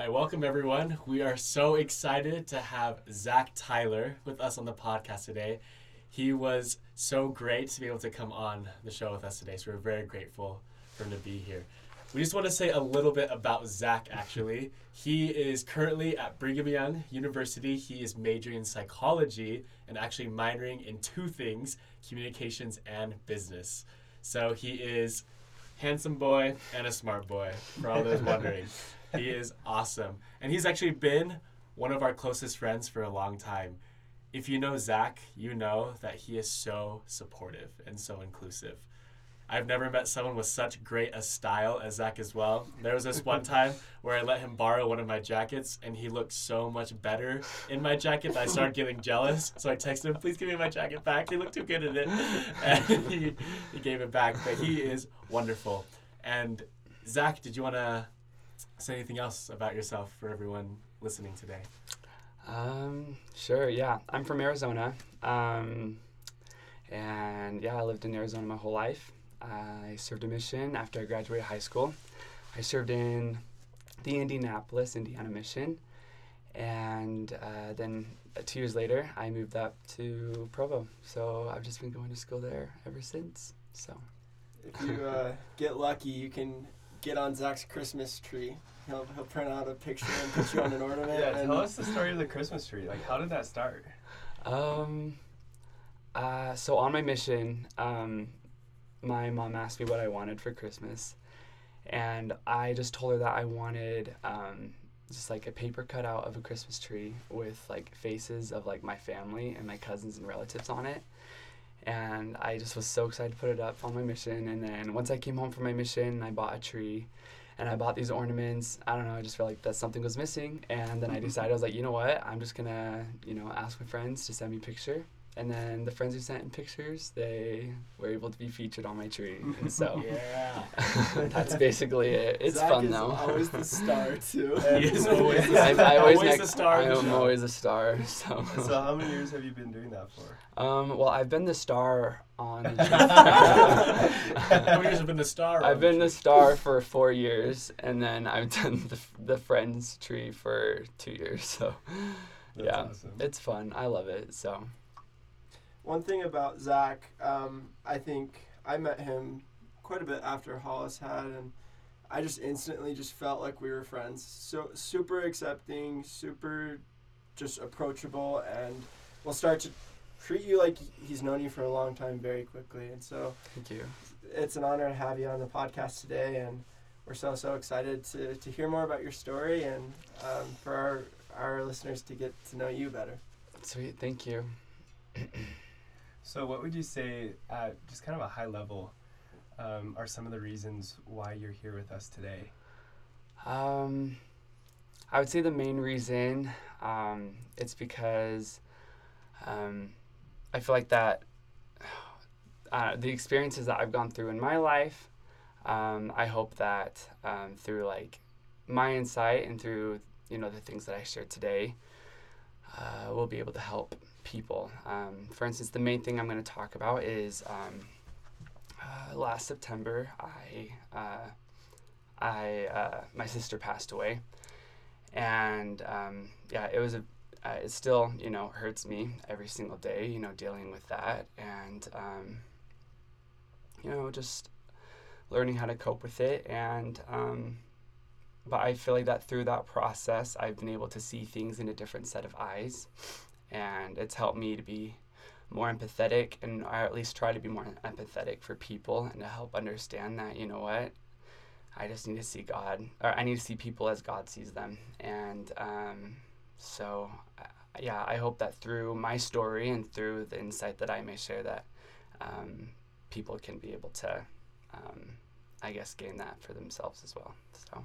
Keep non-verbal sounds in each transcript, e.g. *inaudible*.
Hi, welcome everyone. We are so excited to have Zach Tyler with us on the podcast today. He was so great to be able to come on the show with us today, so we're very grateful for him to be here. We just want to say a little bit about Zach actually. He is currently at Brigham Young University. He is majoring in psychology and actually minoring in two things communications and business. So he is handsome boy and a smart boy for all those *laughs* wondering. He is awesome. And he's actually been one of our closest friends for a long time. If you know Zach, you know that he is so supportive and so inclusive. I've never met someone with such great a style as Zach as well. There was this one *laughs* time where I let him borrow one of my jackets and he looked so much better in my jacket that I started getting jealous. So I texted him, please give me my jacket back. He looked too good in it. *laughs* And he, he gave it back. But he is wonderful. And Zach, did you want to say anything else about yourself for everyone listening today? Um, sure, yeah. I'm from Arizona. Um, and yeah, I lived in Arizona my whole life. I served a mission after I graduated high school. I served in the Indianapolis, Indiana mission. And uh, then uh, two years later, I moved up to Provo. So I've just been going to school there ever since. So If you uh, get lucky, you can get on Zach's Christmas tree. He'll, he'll print out a picture and put you on an ornament. Yeah, and tell us the story of the Christmas tree. Like, how did that start? Um, uh, so on my mission, um, my mom asked me what I wanted for Christmas, and I just told her that I wanted um, just like a paper cutout of a Christmas tree with like faces of like my family and my cousins and relatives on it. And I just was so excited to put it up on my mission. And then once I came home from my mission, I bought a tree and I bought these ornaments. I don't know, I just felt like that something was missing. And then I decided, I was like, you know what? I'm just gonna, you know, ask my friends to send me a picture. And then the friends who sent in pictures, they were able to be featured on my tree. And so *laughs* Yeah. *laughs* that's basically it. It's Zach fun is though. always the star *laughs* too. He is always the I, star. I always, Always make- the star I'm always a star. So, so, how many years have you been doing that for? um, well, I've been the star on. *laughs* How many years have been the star? I've been the tree? star for four years, and then I've done the the Friends tree for two years. So, That's yeah, awesome. it's fun. I love it. So, One thing about Zach, um, I think I met him quite a bit after Hollis had, and I just instantly just felt like we were friends. So super accepting, super just approachable, and we'll start to treat you like he's known you for a long time very quickly. And so thank you. it's an honor to have you on the podcast today, and we're so so excited to, to hear more about your story and um, for our our listeners to get to know you better. Sweet. Thank you. So, what would you say, at just kind of a high level, um, are some of the reasons why you're here with us today? Um, I would say the main reason um, it's because um, I feel like that *sighs* uh, the experiences that I've gone through in my life, um, I hope that um, through like my insight and through you know the things that I shared today, uh, we'll be able to help people. Um, for instance, the main thing I'm going to talk about is um, uh, last September I. Uh, I uh, my sister passed away, and um, yeah, it was a. Uh, it still you know hurts me every single day. You know, dealing with that, and um, you know just learning how to cope with it, and um, but I feel like that through that process, I've been able to see things in a different set of eyes, and it's helped me to be more empathetic, and or at least try to be more empathetic for people, and to help understand that you know what I just need to see God, or I need to see people as God sees them. And um, so, uh, yeah, I hope that through my story and through the insight that I may share, that um, people can be able to, um, I guess, gain that for themselves as well. So,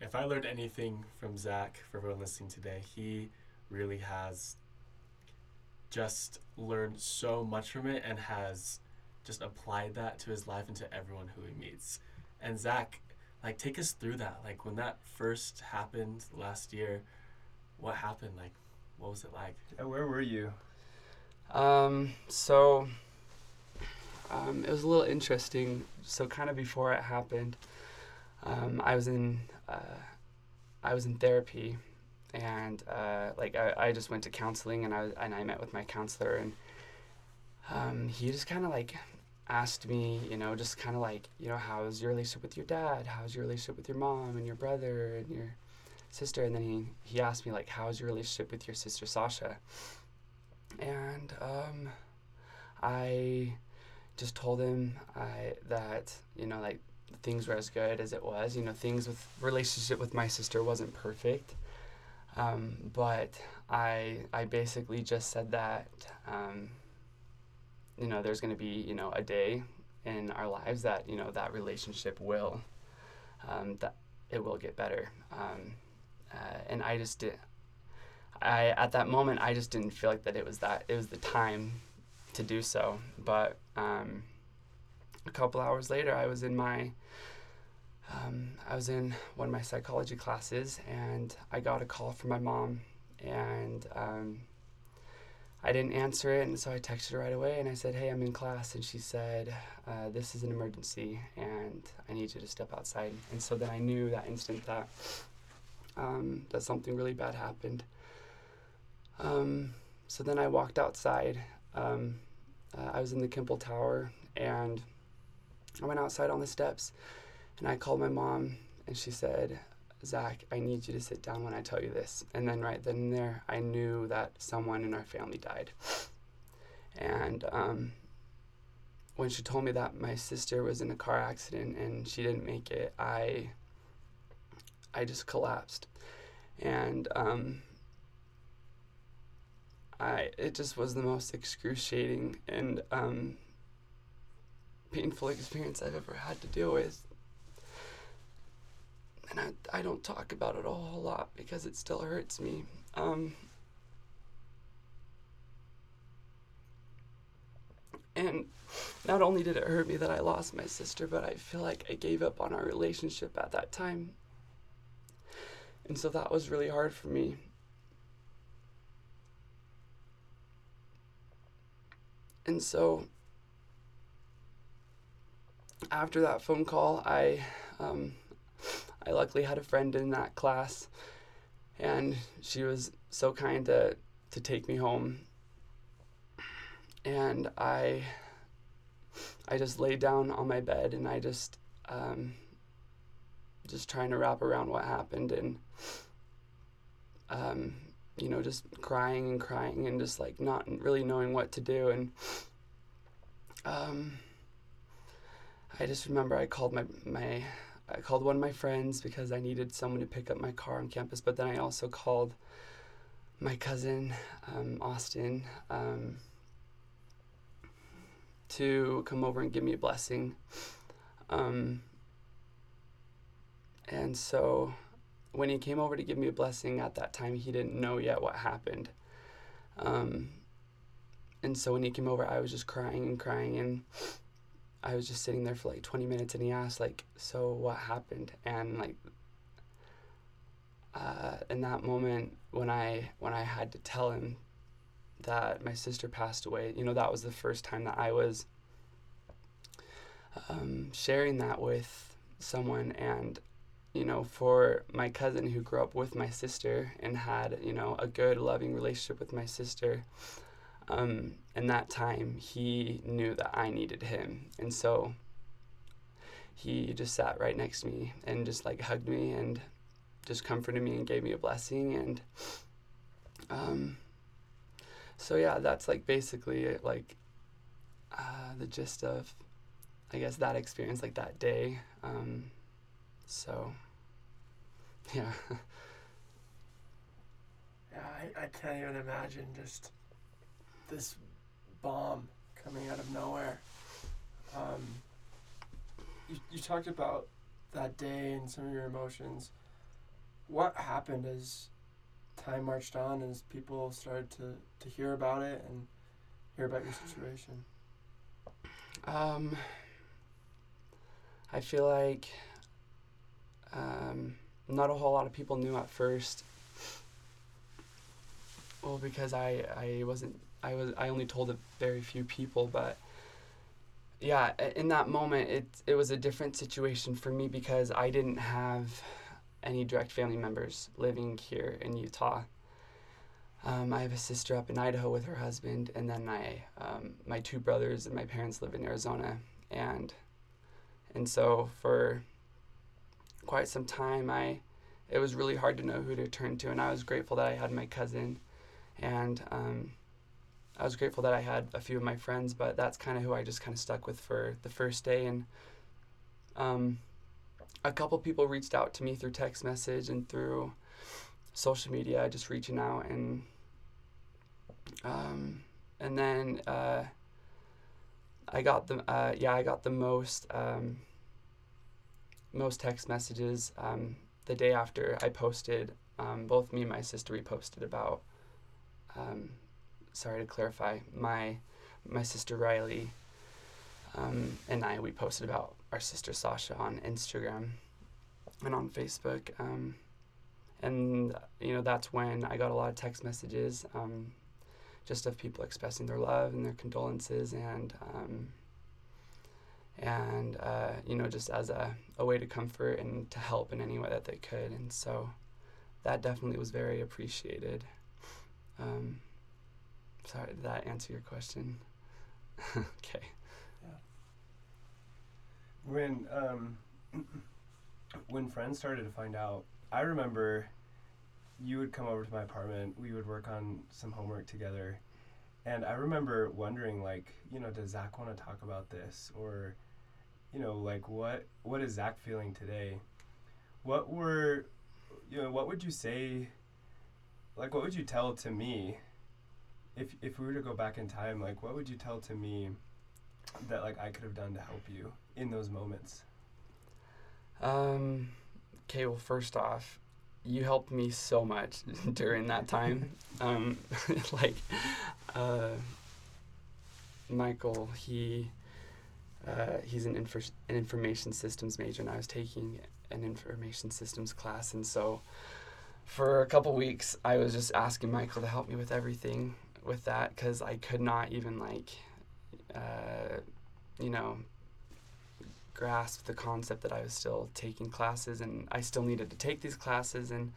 If I learned anything from Zach for everyone listening today, he really has just learned so much from it and has just applied that to his life and to everyone who he meets. And Zach, like, take us through that. Like, when that first happened last year, what happened? Like, what was it like? Yeah, where were you? um, so um, it was a little interesting. So, kind of before it happened, um, I was in uh, I was in therapy, and uh, like I, I just went to counseling, and I and I met with my counselor, and um, he just kind of like asked me, you know, just kind of like, you know, how's your relationship with your dad? How's your relationship with your mom and your brother and your sister? And then he, he asked me, like, how's your relationship with your sister Sasha? And um, I just told him I, that, you know, like, things were as good as it was. You know, things with relationship with my sister wasn't perfect. Um, but I, I basically just said that, um, you know, there's going to be, you know, a day in our lives that, you know, that relationship will, um, that it will get better. Um, uh, and I just did, I, at that moment, I just didn't feel like that it was that, it was the time to do so. But um, a couple hours later, I was in my, um, I was in one of my psychology classes and I got a call from my mom and, um, I didn't answer it, and so I texted her right away and I said, Hey, I'm in class. And she said, uh, This is an emergency and I need you to step outside. And so then I knew that instant that, um, that something really bad happened. Um, so then I walked outside. Um, uh, I was in the Kimball Tower and I went outside on the steps and I called my mom and she said, Zach, I need you to sit down when I tell you this. And then right then and there, I knew that someone in our family died. And um, when she told me that my sister was in a car accident and she didn't make it, I I just collapsed. And um, I it just was the most excruciating and um, painful experience I've ever had to deal with and I, I don't talk about it a whole lot because it still hurts me. Um, and not only did it hurt me that I lost my sister, but I feel like I gave up on our relationship at that time. And so that was really hard for me. And so after that phone call, I um, I luckily had a friend in that class, and she was so kind to to take me home. And I I just laid down on my bed and I just um, just trying to wrap around what happened and um, you know just crying and crying and just like not really knowing what to do and um, I just remember I called my my I called one of my friends because I needed someone to pick up my car on campus, but then I also called my cousin, um, Austin, um, to come over and give me a blessing. Um, and so when he came over to give me a blessing at that time, he didn't know yet what happened. Um, and so when he came over, I was just crying and crying and I was just sitting there for like 20 minutes and he asked like, so what happened? And like, uh, in that moment when I, when I had to tell him that my sister passed away, you know, that was the first time that I was um, sharing that with someone and you know for my cousin who grew up with my sister and had you know a good loving relationship with my sister um, in that time, he knew that I needed him. And so he just sat right next to me and just like hugged me and just comforted me and gave me a blessing. And um, so, yeah, that's like basically like uh, the gist of, I guess, that experience, like that day. Um, so, *laughs* yeah. Yeah, I, I can't even imagine just this bomb coming out of nowhere. Um, you, you talked about that day and some of your emotions. What happened as time marched on as people started to, to hear about it and hear about your situation? Um, I feel like um, not a whole lot of people knew at first. Well, because I, I wasn't I was I only told a very few people, but yeah, in that moment it it was a different situation for me because I didn't have any direct family members living here in Utah. Um, I have a sister up in Idaho with her husband, and then my um, my two brothers and my parents live in Arizona, and and so for quite some time, I it was really hard to know who to turn to, and I was grateful that I had my cousin, and um, I was grateful that I had a few of my friends, but that's kind of who I just kind of stuck with for the first day, and um, a couple people reached out to me through text message and through social media, just reaching out and um, and then uh, I got the uh, yeah I got the most um, most text messages um, the day after I posted. Um, both me and my sister we posted about. Sorry to clarify, my my sister Riley um, and I we posted about our sister Sasha on Instagram and on Facebook. Um, and you know that's when I got a lot of text messages um, just of people expressing their love and their condolences and um, and uh, you know just as a, a way to comfort and to help in any way that they could and so that definitely was very appreciated um, sorry did that answer your question *laughs* okay Yeah. When um, *clears throat* when friends started to find out, I remember you would come over to my apartment. We would work on some homework together, and I remember wondering, like, you know, does Zach want to talk about this, or, you know, like, what what is Zach feeling today? What were, you know, what would you say? Like, what would you tell to me? If if we were to go back in time, like, what would you tell to me? That like I could have done to help you in those moments. Um, okay, well, first off, you helped me so much *laughs* during that time. *laughs* um, *laughs* like, uh, Michael, he uh, he's an, infor- an information systems major, and I was taking an information systems class, and so for a couple weeks, I was just asking Michael to help me with everything with that because I could not even like, uh, you know, grasp the concept that I was still taking classes and I still needed to take these classes. And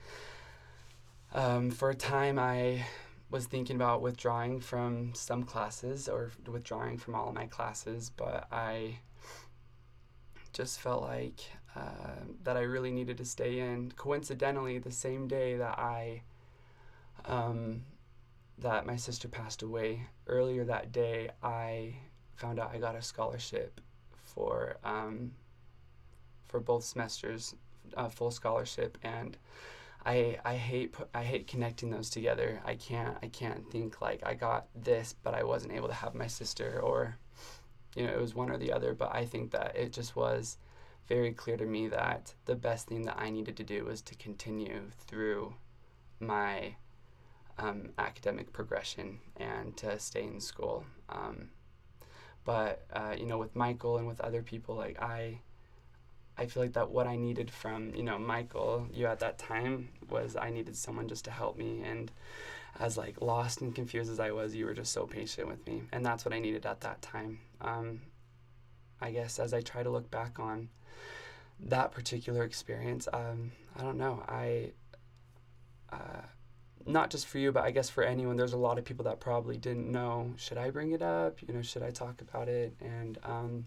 um, for a time, I was thinking about withdrawing from some classes or withdrawing from all my classes, but I just felt like uh, that I really needed to stay in. Coincidentally, the same day that I um, that my sister passed away, earlier that day, I found out I got a scholarship for um, for both semesters, uh, full scholarship, and I I hate I hate connecting those together. I can't I can't think like I got this, but I wasn't able to have my sister, or you know it was one or the other. But I think that it just was very clear to me that the best thing that I needed to do was to continue through my um, academic progression and to stay in school. Um, but uh, you know, with Michael and with other people, like I, I feel like that what I needed from you know Michael, you at that time was I needed someone just to help me, and as like lost and confused as I was, you were just so patient with me, and that's what I needed at that time. Um, I guess as I try to look back on that particular experience, um, I don't know, I. Uh, not just for you, but I guess for anyone, there's a lot of people that probably didn't know. Should I bring it up? You know, should I talk about it? And um,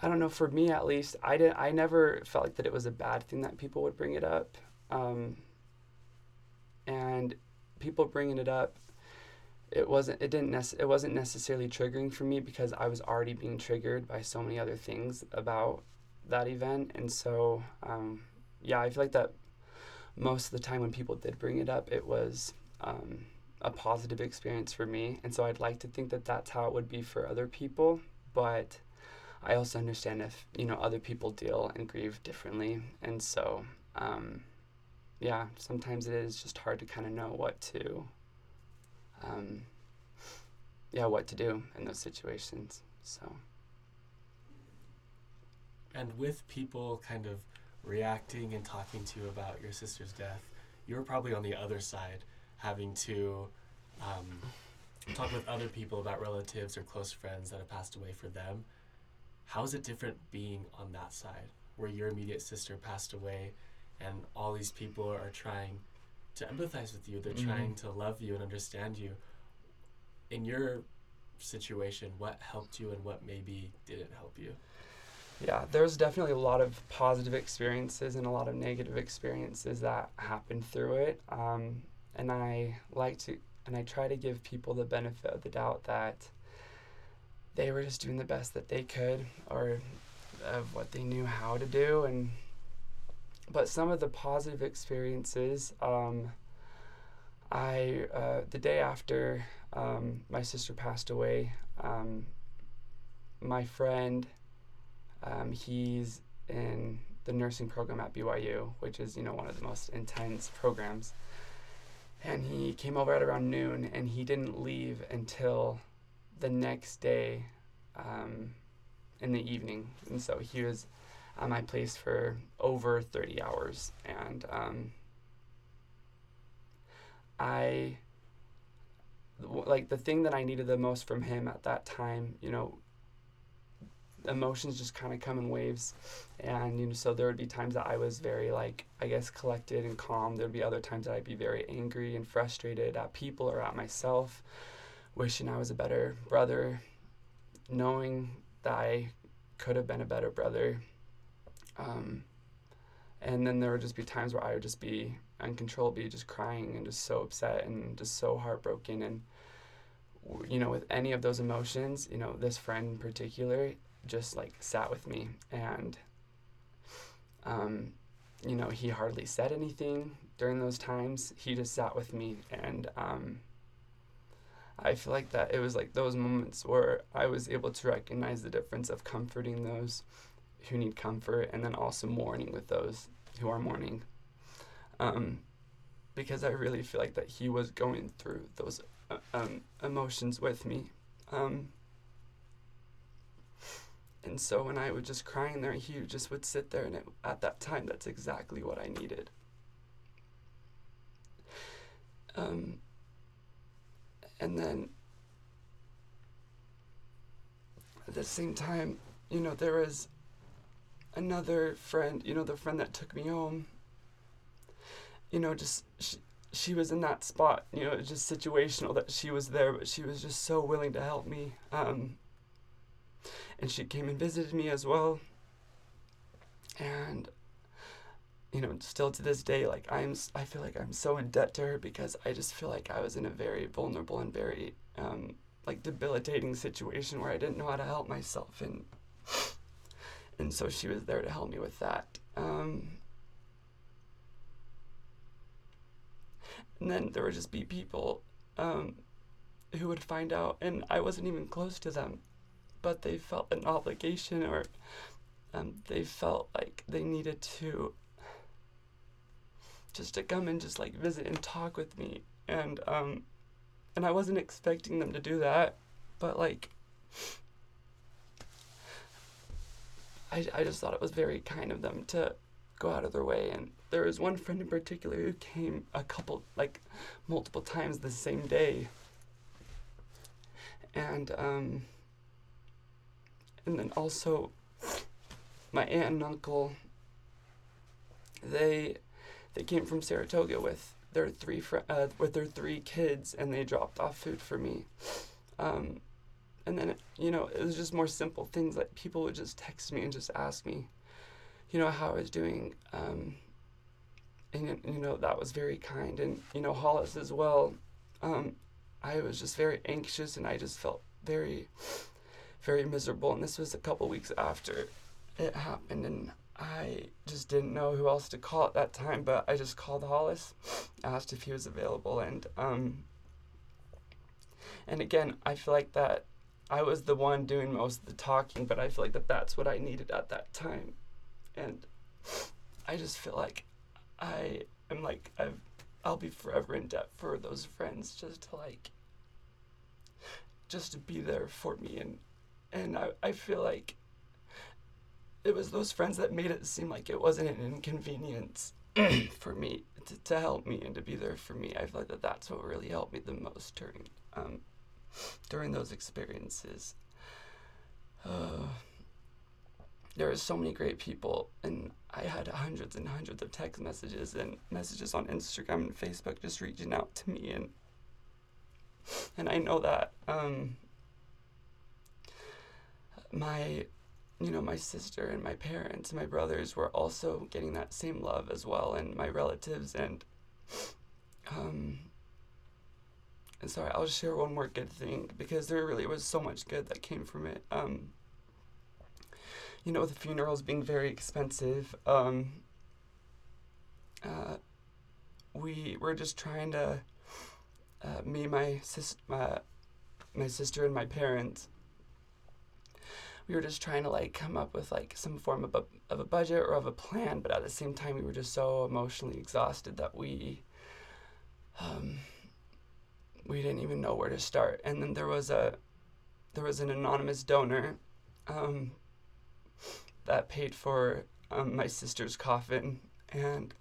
I don't know. For me, at least, I didn't. I never felt like that it was a bad thing that people would bring it up. Um, and people bringing it up, it wasn't. It didn't. It wasn't necessarily triggering for me because I was already being triggered by so many other things about that event, and so um, yeah, I feel like that most of the time when people did bring it up, it was um, a positive experience for me. And so I'd like to think that that's how it would be for other people. But I also understand if, you know, other people deal and grieve differently. And so, um, yeah, sometimes it is just hard to kind of know what to, um, yeah, what to do in those situations. So. And with people kind of reacting and talking to you about your sister's death, you were probably on the other side, having to um, talk with other people about relatives or close friends that have passed away for them. How is it different being on that side? where your immediate sister passed away, and all these people are trying to empathize with you. They're Mhm. trying to love you and understand you. In your situation, what helped you and what maybe didn't help you? Yeah, there's definitely a lot of positive experiences and a lot of negative experiences that happened through it. Um, and I like to, and I try to give people the benefit of the doubt that they were just doing the best that they could or of what they knew how to do. And, but some of the positive experiences, um, I, uh, the day after um, my sister passed away, um, my friend, um, he's in the nursing program at BYU, which is you know one of the most intense programs. And he came over at around noon, and he didn't leave until the next day, um, in the evening. And so he was at my place for over thirty hours, and um, I like the thing that I needed the most from him at that time, you know, emotions just kind of come in waves. And you know so there would be times that i was very like i guess collected and calm. There'd be other times that i'd be very angry and frustrated at people or at myself wishing i was a better brother knowing that i could have been a better brother. Um, and then there would just be times where i would just be uncontrollably just crying and just so upset and just so heartbroken. And you know with any of those emotions you know this friend in particular just like sat with me and um, you know he hardly said anything during those times. He just sat with me and um, i feel like that it was like those moments where i was able to recognize the difference of comforting those who need comfort and then also mourning with those who are mourning. Um, because i really feel like that he was going through those uh, um, emotions with me. Um, and so when I would just crying there, he just would sit there, and it, at that time, that's exactly what I needed. Um, and then at the same time, you know, there was another friend, you know, the friend that took me home. You know, just she, she was in that spot, you know, just situational that she was there, but she was just so willing to help me. Um, and she came and visited me as well. And you know still to this day like i'm I feel like i'm so in debt to her because i just feel like i was in a very vulnerable and very um like debilitating situation where i didn't know how to help myself. And and so she was there to help me with that. Um and then there would just be people um who would find out and i wasn't even close to them but they felt an obligation or um, they felt like they needed to just to come and just like visit and talk with me. And um and I wasn't expecting them to do that but like I, I just thought it was very kind of them to go out of their way. And there was one friend in particular who came a couple like multiple times the same day. And um and then also my aunt and uncle they they came from Saratoga with their three fr- uh, with their three kids and they dropped off food for me. Um, and then you know it was just more simple things like people would just text me and just ask me you know how I was doing um, and you know that was very kind. And you know Hollis as well um, I was just very anxious and I just felt very very miserable and this was a couple weeks after it happened and I just didn't know who else to call at that time but I just called Hollis asked if he was available and um and again I feel like that I was the one doing most of the talking but I feel like that that's what I needed at that time and I just feel like I am like I've I'll be forever in debt for those friends just to like just to be there for me and and I, I feel like it was those friends that made it seem like it wasn't an inconvenience *clears throat* for me to, to help me and to be there for me. I feel like that that's what really helped me the most during um, during those experiences. Uh, *sighs* there were so many great people, and I had hundreds and hundreds of text messages and messages on Instagram and Facebook just reaching out to me, and and I know that um, my you know my sister and my parents and my brothers were also getting that same love as well and my relatives and um and sorry i'll share one more good thing because there really was so much good that came from it. Um you know the funerals being very expensive um uh we were just trying to uh, me my sis my, my sister and my parents we were just trying to like come up with like some form of a, of a budget or of a plan but at the same time we were just so emotionally exhausted that we um, we didn't even know where to start. And then there was a there was an anonymous donor um, that paid for um, my sister's coffin. And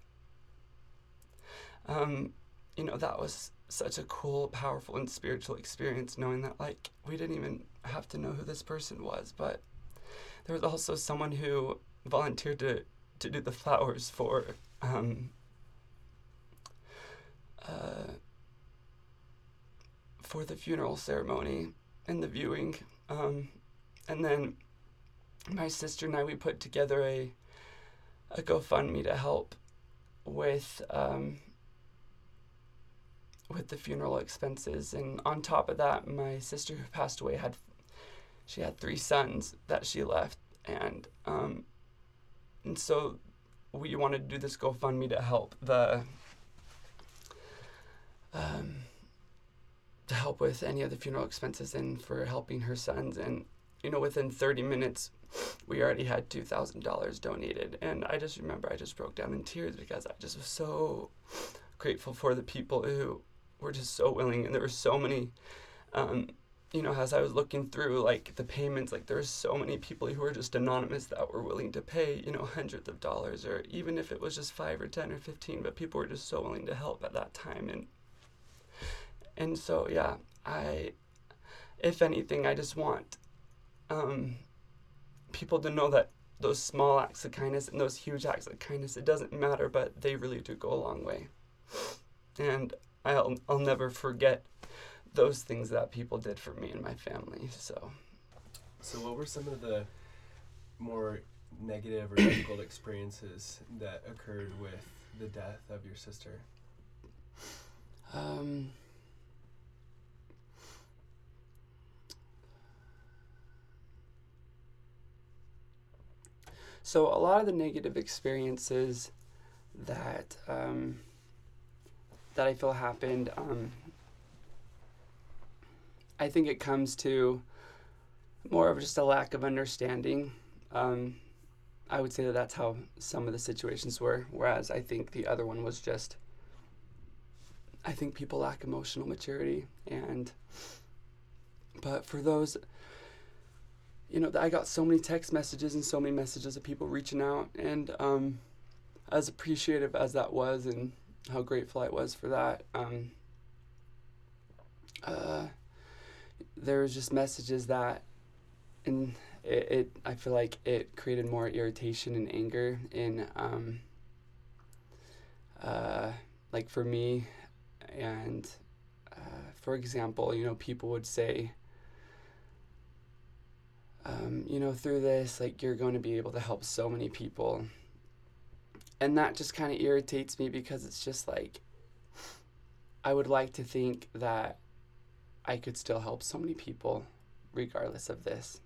um, you know that was such a cool powerful and spiritual experience knowing that like we didn't even have to know who this person was but there was also someone who volunteered to to do the flowers for um, uh, for the funeral ceremony and the viewing um, and then my sister and I we put together a a GoFundMe to help with um, with the funeral expenses and on top of that my sister who passed away had she had three sons that she left and um and so we wanted to do this GoFundMe to help the um to help with any of the funeral expenses and for helping her sons and you know within 30 minutes we already had $2000 donated and i just remember i just broke down in tears because i just was so grateful for the people who were just so willing, and there were so many. Um, you know, as I was looking through like the payments, like there were so many people who were just anonymous that were willing to pay, you know, hundreds of dollars, or even if it was just five or ten or fifteen, but people were just so willing to help at that time, and and so yeah, I, if anything, I just want, um, people to know that those small acts of kindness and those huge acts of kindness, it doesn't matter, but they really do go a long way, and I'll I'll never forget those things that people did for me and my family. So. So what were some of the more negative or difficult experiences that occurred with the death of your sister? Um. So a lot of the negative experiences that um, that I feel happened. Um, I think it comes to more of just a lack of understanding. Um, I would say that that's how some of the situations were, whereas I think the other one was just. I think people lack emotional maturity, and but for those, you know, I got so many text messages and so many messages of people reaching out, and um, as appreciative as that was, and how grateful I was for that. Um, uh, there was just messages that, and it, it, I feel like it created more irritation and anger in, um, uh, like for me, and uh, for example, you know, people would say, um, you know, through this, like you're going to be able to help so many people. And that just kind of irritates me because it's just like I would like to think that I could still help so many people regardless of this.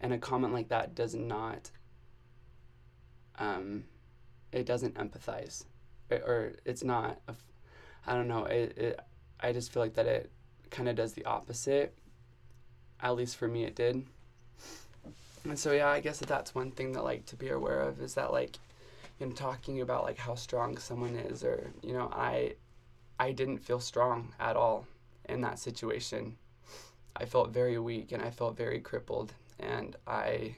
And a comment like that does not um it doesn't empathize or, or it's not I don't know, it, it I just feel like that it kind of does the opposite. At least for me it did. And so yeah, I guess that that's one thing that like to be aware of is that like in talking about like how strong someone is or you know i i didn't feel strong at all in that situation. I felt very weak and i felt very crippled and i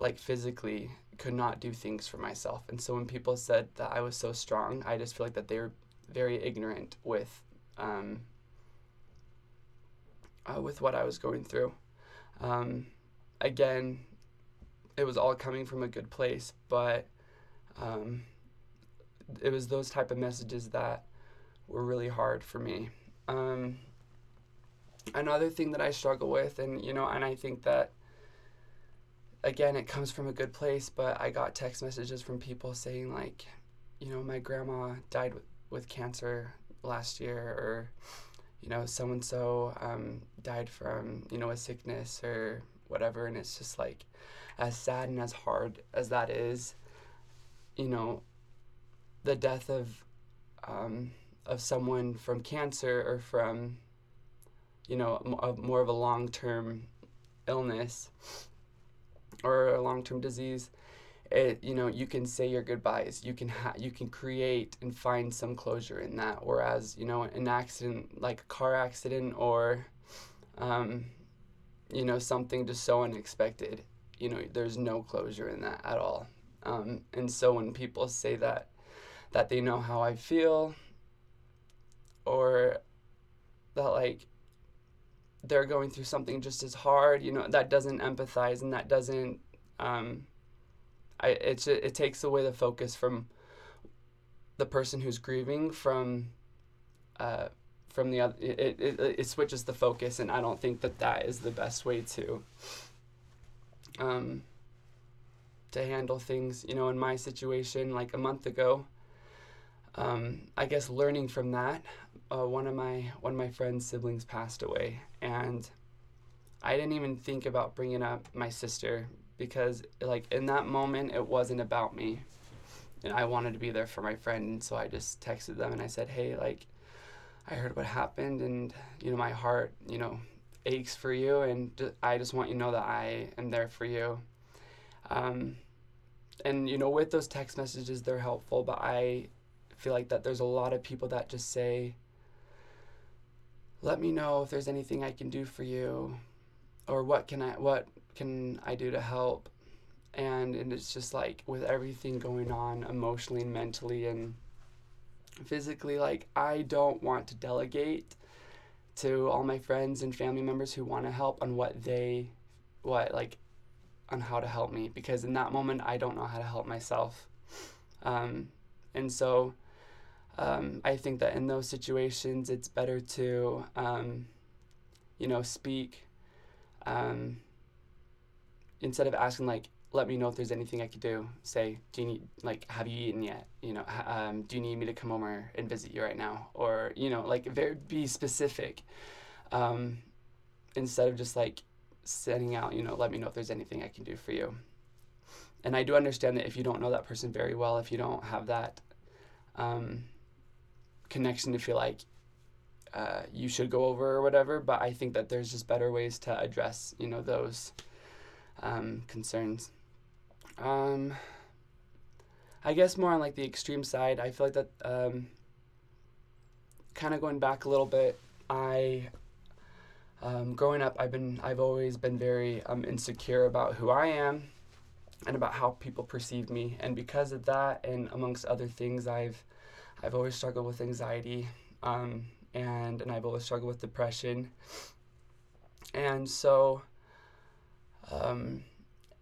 like physically could not do things for myself. And so when people said that i was so strong i just feel like that they were very ignorant with um, uh, with what i was going through. Um, again it was all coming from a good place, but um, it was those type of messages that were really hard for me. Um, another thing that I struggle with, and you know, and I think that again, it comes from a good place, but I got text messages from people saying like, you know, my grandma died with, with cancer last year, or you know, so and so died from you know a sickness or whatever, and it's just like, as sad and as hard as that is, you know, the death of um, of someone from cancer or from you know a, more of a long term illness or a long term disease it you know you can say your goodbyes. You can ha- you can create and find some closure in that. Whereas you know an accident like a car accident or um, you know something just so unexpected you know there's no closure in that at all. Um, and so when people say that that they know how i feel or that like they're going through something just as hard you know that doesn't empathize and that doesn't um, I, it, it takes away the focus from the person who's grieving from uh, from the other it, it, it switches the focus and i don't think that that is the best way to um, to handle things you know in my situation like a month ago um, i guess learning from that uh, one of my one of my friend's siblings passed away and i didn't even think about bringing up my sister because like in that moment it wasn't about me. And i wanted to be there for my friend and so i just texted them and i said hey like i heard what happened and you know my heart you know aches for you and i just want you to know that i am there for you. Um, and you know with those text messages they're helpful but i feel like that there's a lot of people that just say let me know if there's anything i can do for you or what can i what can I do to help? And, and it's just like with everything going on emotionally and mentally and physically, like I don't want to delegate to all my friends and family members who want to help on what they, what like, on how to help me because in that moment I don't know how to help myself. Um, and so um, I think that in those situations it's better to, um, you know, speak. Um, instead of asking like let me know if there's anything I could do. Say, do you need like have you eaten yet? You know, um, do you need me to come over and visit you right now? Or you know, like very be specific, um, instead of just like sending out. You know, let me know if there's anything I can do for you. And I do understand that if you don't know that person very well, if you don't have that um, connection to feel like uh, you should go over or whatever, but I think that there's just better ways to address you know those um, concerns. Um, I guess more on like the extreme side, I feel like that um, kind of going back a little bit. I um, growing up, I've been I've always been very um, insecure about who I am and about how people perceive me, and because of that, and amongst other things, I've I've always struggled with anxiety, um, and and I've always struggled with depression, and so um,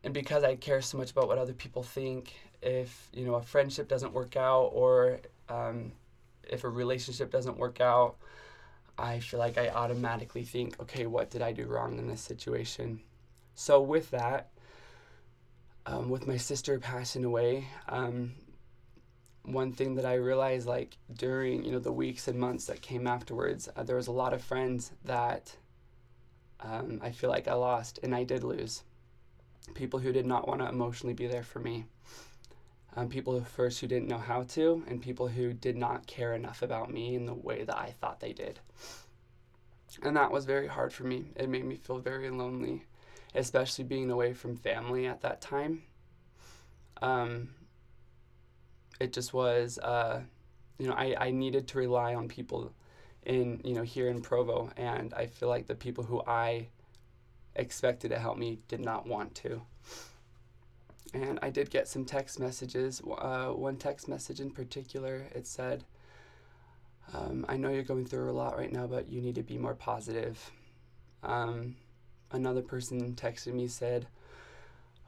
and because I care so much about what other people think, if you know a friendship doesn't work out or um, if a relationship doesn't work out, I feel like I automatically think, okay, what did I do wrong in this situation? So with that, um, with my sister passing away, um, one thing that I realized, like during you know the weeks and months that came afterwards, uh, there was a lot of friends that um, I feel like I lost, and I did lose. People who did not want to emotionally be there for me. Um, people first who didn't know how to, and people who did not care enough about me in the way that I thought they did. And that was very hard for me. It made me feel very lonely, especially being away from family at that time. Um, it just was, uh, you know, I, I needed to rely on people in you know here in Provo, and I feel like the people who I expected to help me did not want to. And I did get some text messages. Uh, one text message in particular, it said, um, "I know you're going through a lot right now, but you need to be more positive." Um, another person texted me said,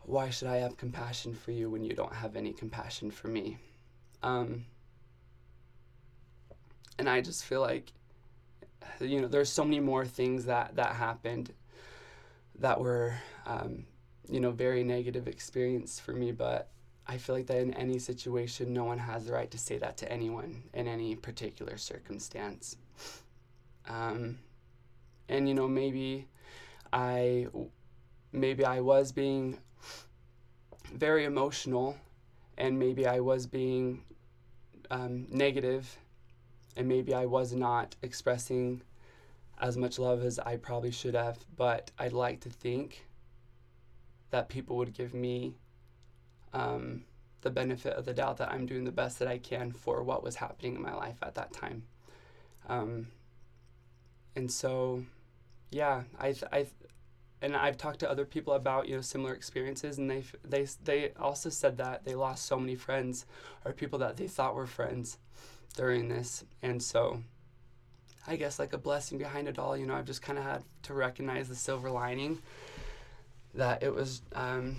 why should I have compassion for you when you don't have any compassion for me? Um, and I just feel like, you know, there's so many more things that, that happened that were, um, you know, very negative experience for me, but I feel like that in any situation, no one has the right to say that to anyone in any particular circumstance. Um, and you know, maybe I, maybe I was being very emotional, and maybe I was being um, negative, and maybe I was not expressing as much love as I probably should have. But I'd like to think that people would give me um, the benefit of the doubt that I'm doing the best that I can for what was happening in my life at that time. Um, and so, yeah, I, I, and I've talked to other people about you know similar experiences, and they they they also said that they lost so many friends or people that they thought were friends during this, and so. I guess like a blessing behind it all, you know, I've just kind of had to recognize the silver lining that it was um,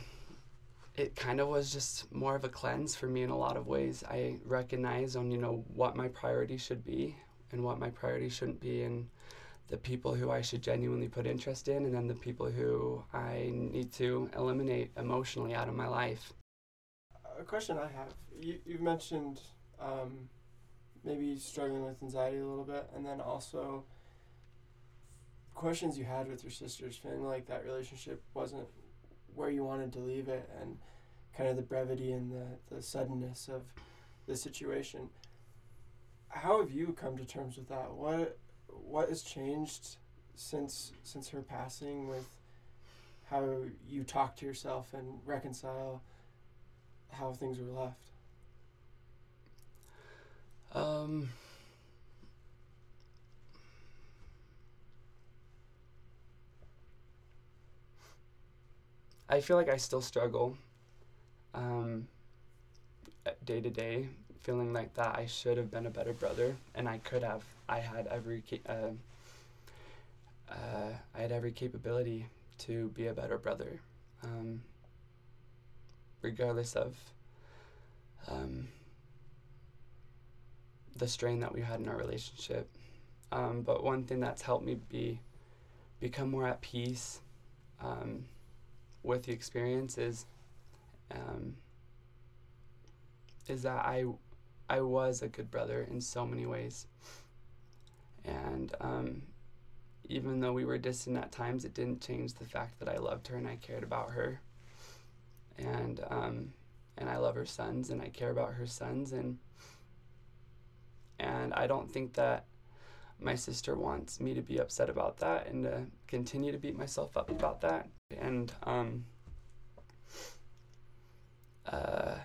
it kind of was just more of a cleanse for me in a lot of ways. I recognize on, you know, what my priority should be and what my priority shouldn't be and the people who I should genuinely put interest in and then the people who I need to eliminate emotionally out of my life. A question I have you, you mentioned um, maybe struggling with anxiety a little bit, and then also questions you had with your sisters, feeling like that relationship wasn't where you wanted to leave it and kind of the brevity and the, the suddenness of the situation. How have you come to terms with that? What what has changed since since her passing with how you talk to yourself and reconcile how things were left? Um I feel like I still struggle um, day to day, feeling like that I should have been a better brother, and I could have. I had every uh, uh, I had every capability to be a better brother, um, regardless of um, the strain that we had in our relationship. Um, but one thing that's helped me be become more at peace um, with the experience is um, is that I I was a good brother in so many ways, and um, even though we were distant at times, it didn't change the fact that I loved her and I cared about her, and um, and I love her sons and I care about her sons and and I don't think that my sister wants me to be upset about that and to continue to beat myself up about that. And um, uh,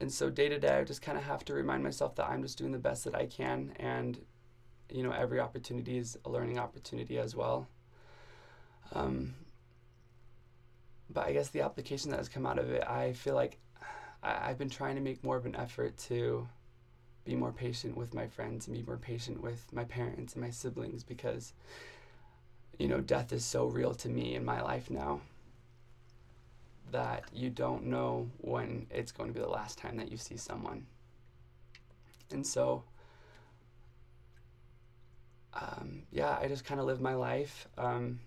and so day to day i just kind of have to remind myself that i'm just doing the best that i can and you know every opportunity is a learning opportunity as well um, but i guess the application that has come out of it i feel like I, i've been trying to make more of an effort to be more patient with my friends and be more patient with my parents and my siblings because you know death is so real to me in my life now that you don't know when it's going to be the last time that you see someone. And so, um, yeah, I just kind of live my life um,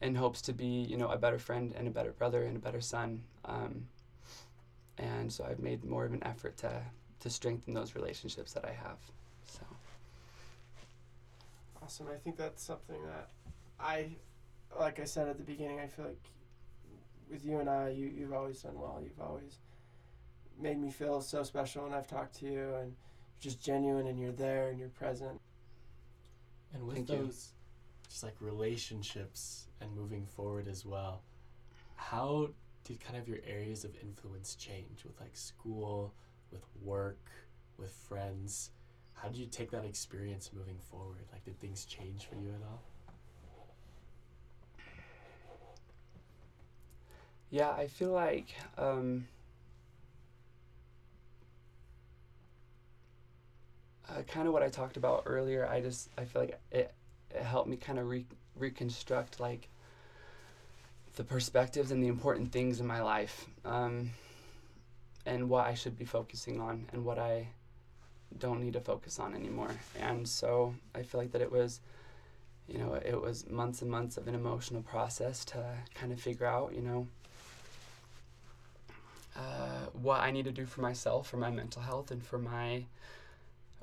in hopes to be, you know, a better friend and a better brother and a better son. Um, and so I've made more of an effort to to strengthen those relationships that I have. So. Awesome. I think that's something that I, like I said at the beginning, I feel like with you and I, you you've always done well. You've always made me feel so special when I've talked to you, and you're just genuine, and you're there, and you're present. And with Thank you. those, just like relationships and moving forward as well, how did kind of your areas of influence change with like school, with work, with friends? How did you take that experience moving forward? Like, did things change for you at all? Yeah, I feel like um, uh, kind of what I talked about earlier. I just I feel like it, it helped me kind of re- reconstruct like the perspectives and the important things in my life, um, and what I should be focusing on, and what I don't need to focus on anymore. And so I feel like that it was, you know, it was months and months of an emotional process to kind of figure out, you know, uh, what I need to do for myself, for my mental health, and for my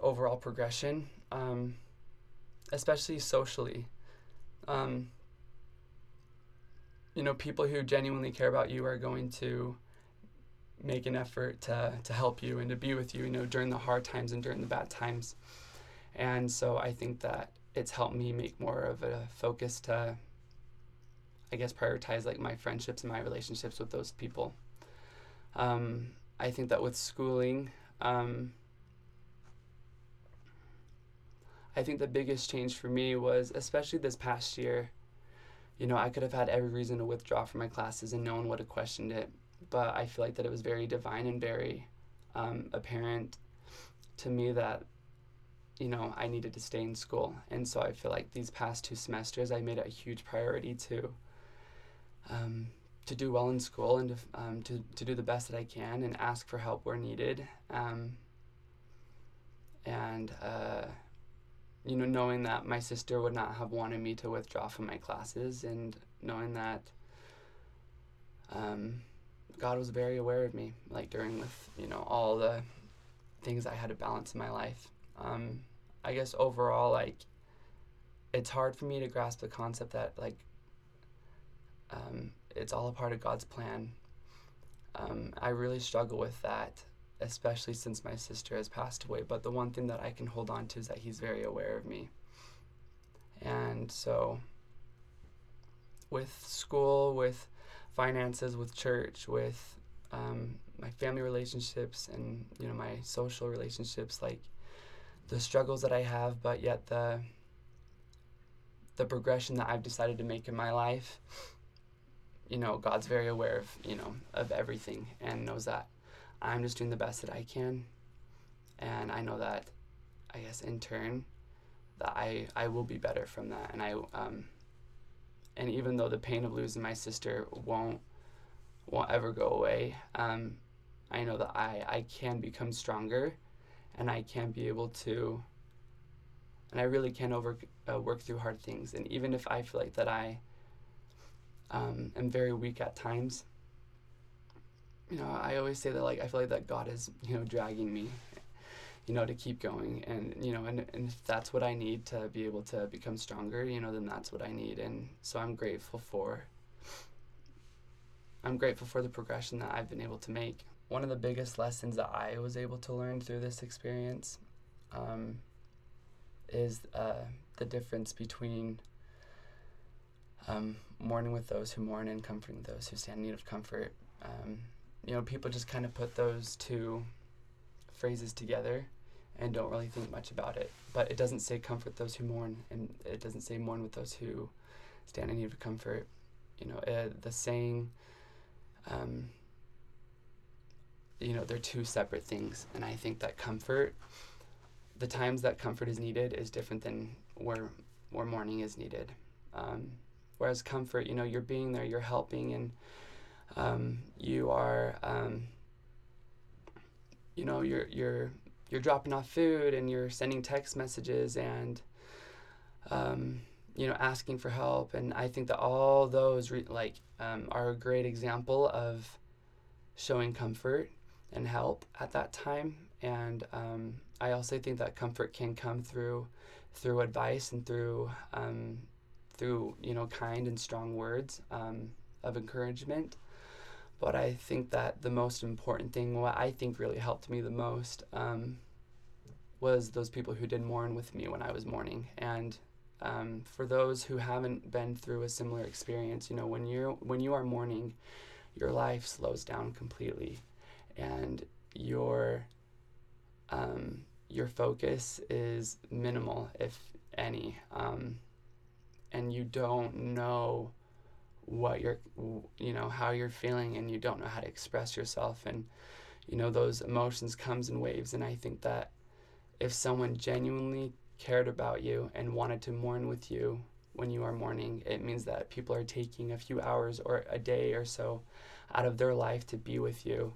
overall progression, um, especially socially. Um, you know, people who genuinely care about you are going to make an effort to, to help you and to be with you, you know, during the hard times and during the bad times. And so I think that it's helped me make more of a focus to, I guess, prioritize like my friendships and my relationships with those people. Um, I think that with schooling, um, I think the biggest change for me was, especially this past year, you know, I could have had every reason to withdraw from my classes and no one would have questioned it. But I feel like that it was very divine and very um, apparent to me that you know I needed to stay in school, and so I feel like these past two semesters I made it a huge priority to um, to do well in school and to, um, to to do the best that I can and ask for help where needed, um, and uh, you know knowing that my sister would not have wanted me to withdraw from my classes and knowing that. Um, God was very aware of me, like during with you know all the things I had to balance in my life. Um, I guess overall, like it's hard for me to grasp the concept that like um, it's all a part of God's plan. Um, I really struggle with that, especially since my sister has passed away. But the one thing that I can hold on to is that He's very aware of me. And so, with school, with finances, with church, with um, my family relationships, and you know my social relationships, like the struggles that I have, but yet the the progression that I've decided to make in my life. You know, God's very aware of you know of everything and knows that I'm just doing the best that I can, and I know that, I guess in turn, that I I will be better from that, and I um, and even though the pain of losing my sister won't won't ever go away, um, I know that I I can become stronger, and I can be able to. And I really can over uh, work through hard things, and even if I feel like that I um, am very weak at times, you know, I always say that like I feel like that God is you know dragging me you know, to keep going. And, you know, and, and if that's what I need to be able to become stronger, you know, then that's what I need. And so I'm grateful for, I'm grateful for the progression that I've been able to make. One of the biggest lessons that I was able to learn through this experience um, is uh, the difference between um, mourning with those who mourn and comforting those who stand in need of comfort. Um, you know, people just kind of put those two phrases together and don't really think much about it. But it doesn't say comfort those who mourn, and it doesn't say mourn with those who stand in need of comfort. You know, uh, the saying, um, you know, they're two separate things. And I think that comfort, the times that comfort is needed, is different than where where mourning is needed. Um, whereas comfort, you know, you're being there, you're helping, and um, you are, um, you know, you're you're you're dropping off food and you're sending text messages and um, you know asking for help. And i think that all those re- like um, are a great example of showing comfort and help at that time. And um, i also think that comfort can come through through advice and through um, through you know kind and strong words of encouragement but I think that the most important thing, what I think really helped me the most, um, was those people who did mourn with me when I was mourning. And um, for those who haven't been through a similar experience, you know, when you're when you are mourning, your life slows down completely, and your um, your focus is minimal, if any, um, and you don't know what you're you know how you're feeling and you don't know how to express yourself and you know those emotions comes in waves and i think that if someone genuinely cared about you and wanted to mourn with you when you are mourning. It means that people are taking a few hours or a day or so out of their life to be with you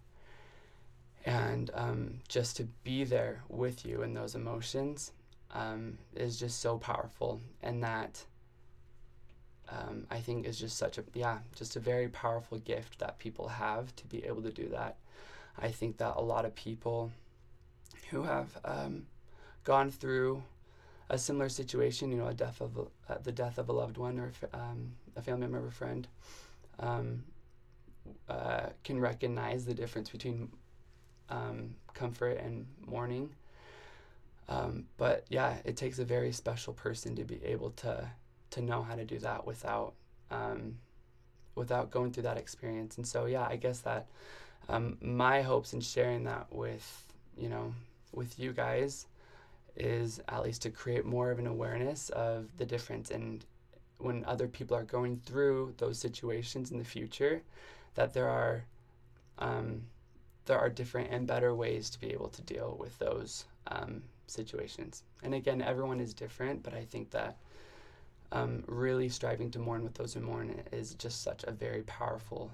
and um, just to be there with you in those emotions um, is just so powerful and that um, i think is just such a yeah just a very powerful gift that people have to be able to do that i think that a lot of people who have um, gone through a similar situation you know a death of a, uh, the death of a loved one or um, a family member or friend um, uh, can recognize the difference between um, comfort and mourning. Um, but yeah, it takes a very special person to be able to to know how to do that without um, without going through that experience. And so yeah, I guess that um, my hopes in sharing that with you know with you guys is at least to create more of an awareness of the difference and when other people are going through those situations in the future that there are um, there are different and better ways to be able to deal with those um, situations. And again, everyone is different, but I think that um, really striving to mourn with those who mourn is just such a very powerful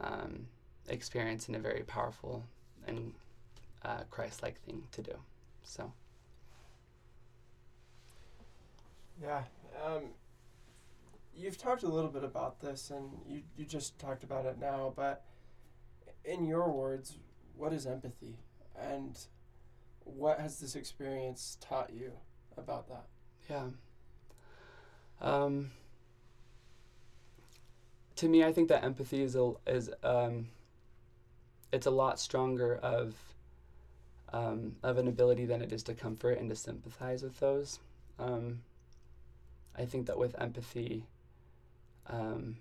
um, experience and a very powerful and uh, Christ-like thing to do. So. Yeah. Um, you've talked a little bit about this, and you you just talked about it now, but in your words, what is empathy, and what has this experience taught you about that? Yeah. Um, to me, I think that empathy is a is um, it's a lot stronger of um, of an ability than it is to comfort and to sympathize with those. Um, I think that with empathy, um,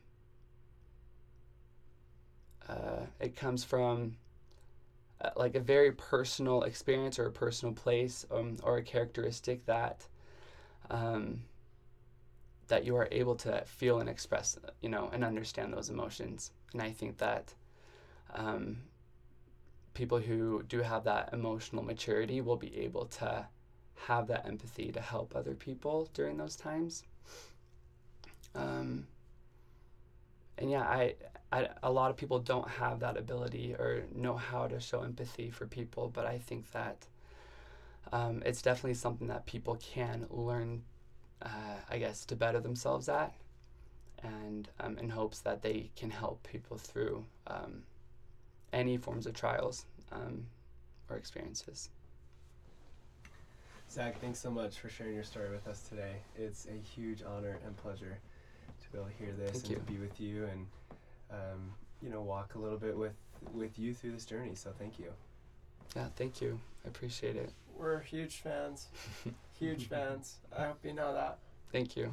uh, it comes from uh, like a very personal experience or a personal place um, or a characteristic that um, that you are able to feel and express, you know, and understand those emotions. And I think that um, people who do have that emotional maturity will be able to have that empathy to help other people during those times. Um, and yeah, I, I, a lot of people don't have that ability or know how to show empathy for people, but I think that um, it's definitely something that people can learn, uh, I guess, to better themselves at, and um, in hopes that they can help people through um, any forms of trials um, or experiences. Zach, thanks so much for sharing your story with us today. It's a huge honor and pleasure to be able to hear this Thank and you. to be with you and um, you know walk a little bit with with you through this journey. So thank you. Yeah, thank you. I appreciate it. We're huge fans. *laughs* huge fans. I hope you know that. Thank you.